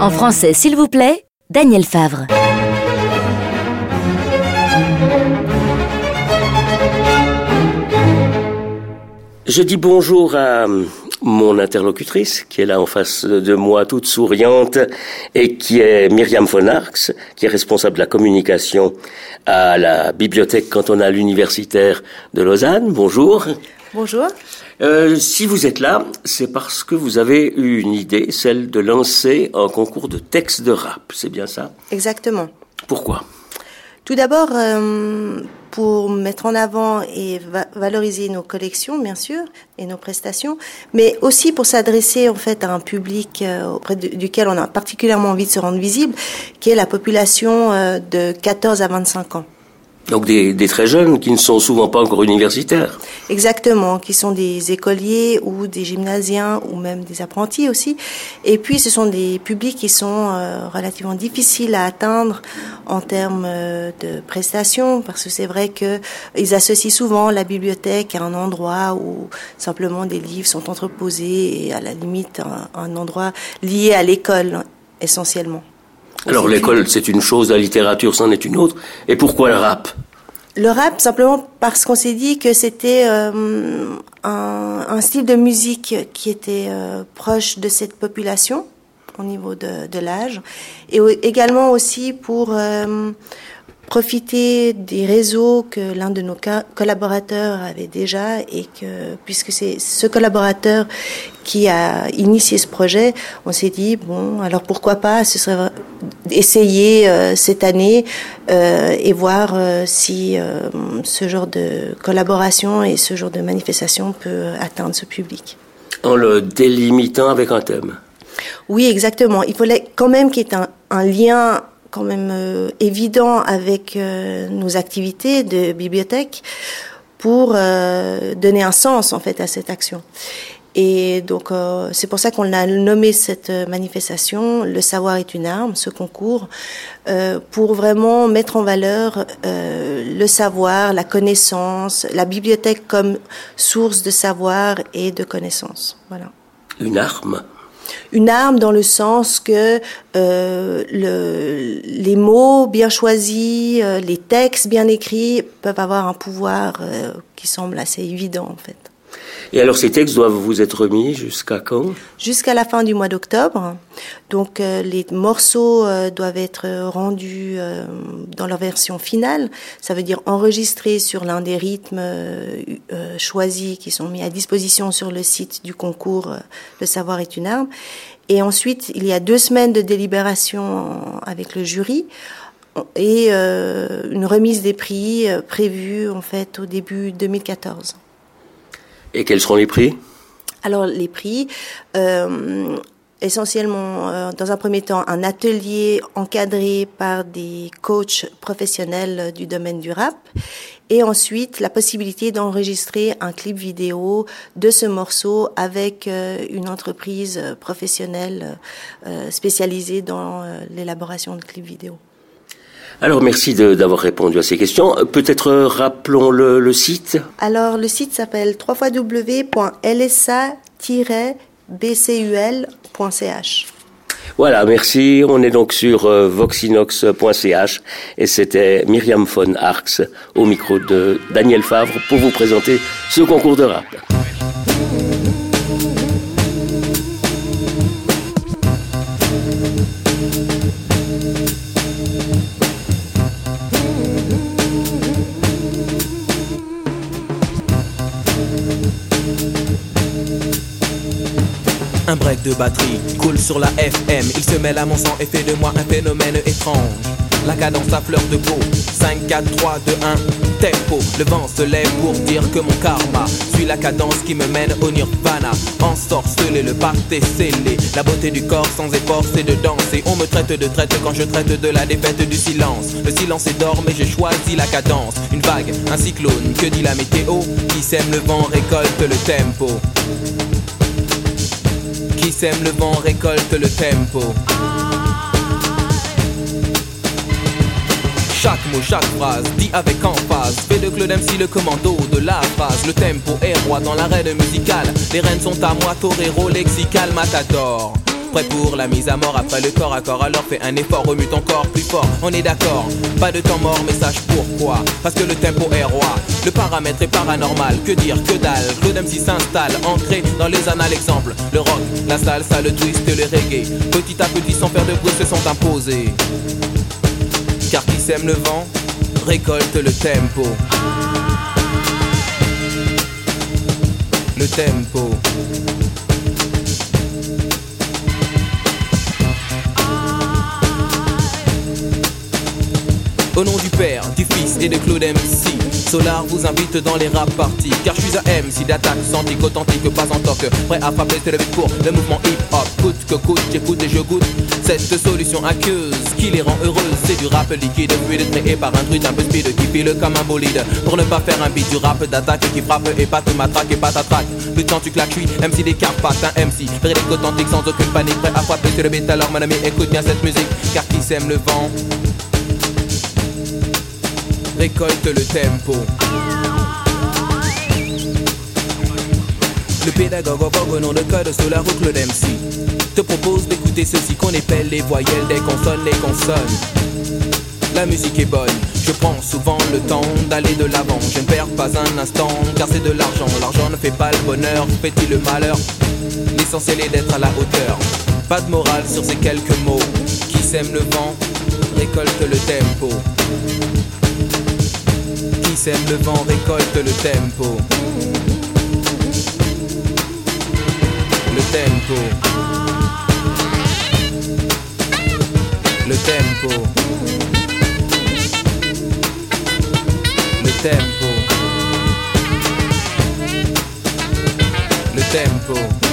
En français, s'il vous plaît, Daniel Favre. Je dis bonjour à mon interlocutrice, qui est là en face de moi, toute souriante, et qui est Myriam von Arx, qui est responsable de la communication à la bibliothèque cantonale universitaire de Lausanne. Bonjour. Bonjour. Euh, si vous êtes là, c'est parce que vous avez eu une idée, celle de lancer un concours de texte de rap, c'est bien ça? Exactement. Pourquoi? Tout d'abord, euh, pour mettre en avant et valoriser nos collections, bien sûr, et nos prestations, mais aussi pour s'adresser en fait à un public euh, auprès duquel on a particulièrement envie de se rendre visible, qui est la population de 14 à 25 ans. Donc des, des, très jeunes qui ne sont souvent pas encore universitaires. Exactement, qui sont des écoliers ou des gymnasiens ou même des apprentis aussi. Et puis ce sont des publics qui sont euh, relativement difficiles à atteindre en termes euh, de prestations parce que c'est vrai que ils associent souvent la bibliothèque à un endroit où simplement des livres sont entreposés et à la limite un, un endroit lié à l'école essentiellement. Alors l'école, c'est une chose, la littérature, c'en est une autre. Et pourquoi le rap? Le rap, simplement parce qu'on s'est dit que c'était euh, un, un, style de musique qui était euh, proche de cette population au niveau de, de l'âge, et également aussi pour euh, profiter des réseaux que l'un de nos collaborateurs avait déjà et que puisque c'est ce collaborateur qui a initié ce projet, on s'est dit bon alors pourquoi pas ce serait essayer euh, cette année euh, et voir euh, si ce genre de collaboration et ce genre de manifestation peut atteindre ce public. En le délimitant avec un thème. Oui, exactement. Il fallait quand même qu'il y ait un, un lien quand même euh, évident avec euh, nos activités de bibliothèque pour euh, donner un sens en fait à cette action. Et donc c'est pour ça qu'on a nommé cette manifestation "Le savoir est une arme", ce concours, pour vraiment mettre en valeur le savoir, la connaissance, la bibliothèque comme source de savoir et de connaissance. Voilà. Une arme une arme dans le sens que euh, le, les mots bien choisis, euh, les textes bien écrits peuvent avoir un pouvoir euh, qui semble assez évident en fait. Et alors ces textes doivent vous être remis jusqu'à quand Jusqu'à la fin du mois d'octobre. Donc euh, les morceaux euh, doivent être rendus euh, dans leur version finale. Ça veut dire enregistrés sur l'un des rythmes choisis qui sont mis à disposition sur le site du concours Le savoir est une arme. Et ensuite, il y a deux semaines de délibération avec le jury et une remise des prix prévue en fait au début 2014. Et quels seront les prix? Alors les prix, euh, essentiellement euh, dans un premier temps un atelier encadré par des coachs professionnels du domaine du rap et ensuite la possibilité d'enregistrer un clip vidéo de ce morceau avec euh, une entreprise professionnelle euh, spécialisée dans euh, l'élaboration de clips vidéo. Alors merci d'avoir répondu à ces questions. Peut-être euh, rappelons le, le, site. Alors le site s'appelle www.lsa-bcul.ch. Voilà, merci. On est donc sur euh, voxinox.ch et c'était Myriam von Arx au micro de Daniel Favre pour vous présenter ce concours de rap. Un break de batterie coule sur la FM. Il se mêle à mon sang et fait de moi un phénomène étrange. La cadence à fleur de peau. 5, 4, 3, 2, 1. Tempo. Le vent se lève pour dire que mon karma suit la cadence qui me mène au nirvana. Ensorcelé, le pacte est scellé. La beauté du corps sans effort, c'est de danser. On me traite de traite quand je traite de la défaite du silence. Le silence est d'or, mais j'ai choisi la cadence. Une vague, un cyclone, que dit la météo Qui sème le vent récolte le tempo. Sème le vent récolte le tempo. Chaque mot, chaque phrase, dit avec emphase. Fait de Claude MC le commando de la phrase. Le tempo est roi dans l'arène musicale. Les rênes sont à moi, torero, lexical, matador. Prêt pour la mise à mort après le corps à corps, alors fais un effort, remue ton corps plus fort. On est d'accord, pas de temps mort, mais sache pourquoi. Parce que le tempo est roi, le paramètre est paranormal. Que dire, que dalle, Claude MC s'installe, ancré dans les annales. Exemple, le rock, la salsa, le twist, le reggae. Petit à petit, sans faire de bruit, se sont imposés. Car qui sème le vent, récolte le tempo. Le tempo. Au nom du Père, du Fils et de Claude MC Solar vous invite dans les rap parties Car je suis un MC d'attaque, santique, authentique, pas en toc Prêt à frapper, le pour le mouvement hip-hop. Coûte que coûte, j'écoute et je goûte Cette solution aqueuse qui les rend heureuses C'est du rap liquide, fluide, créé par un truc un peu speed Qui file comme un bolide. Pour ne pas faire un beat du rap d'attaque Qui frappe et pas te matraque et pas t'attraque. Le temps tu claques, je MC des Carpates, un MC Véridique, authentique, sans aucune panique Prêt à frapper, c'est le beat. Alors mon ami, écoute bien cette musique Car qui sème le vent récolte le tempo. Le pédagogue au nom de code sous la route, le MC te propose d'écouter ceci qu'on appelle les voyelles des consonnes, les consonnes. La musique est bonne, je prends souvent le temps d'aller de l'avant. Je ne perds pas un instant, car c'est de l'argent. L'argent ne fait pas le bonheur, fait-il le malheur? L'essentiel est d'être à la hauteur. Pas de morale sur ces quelques mots. Qui sème le vent, récolte le tempo le vent récolte le tempo. Le tempo. Le tempo. Le tempo. Le tempo.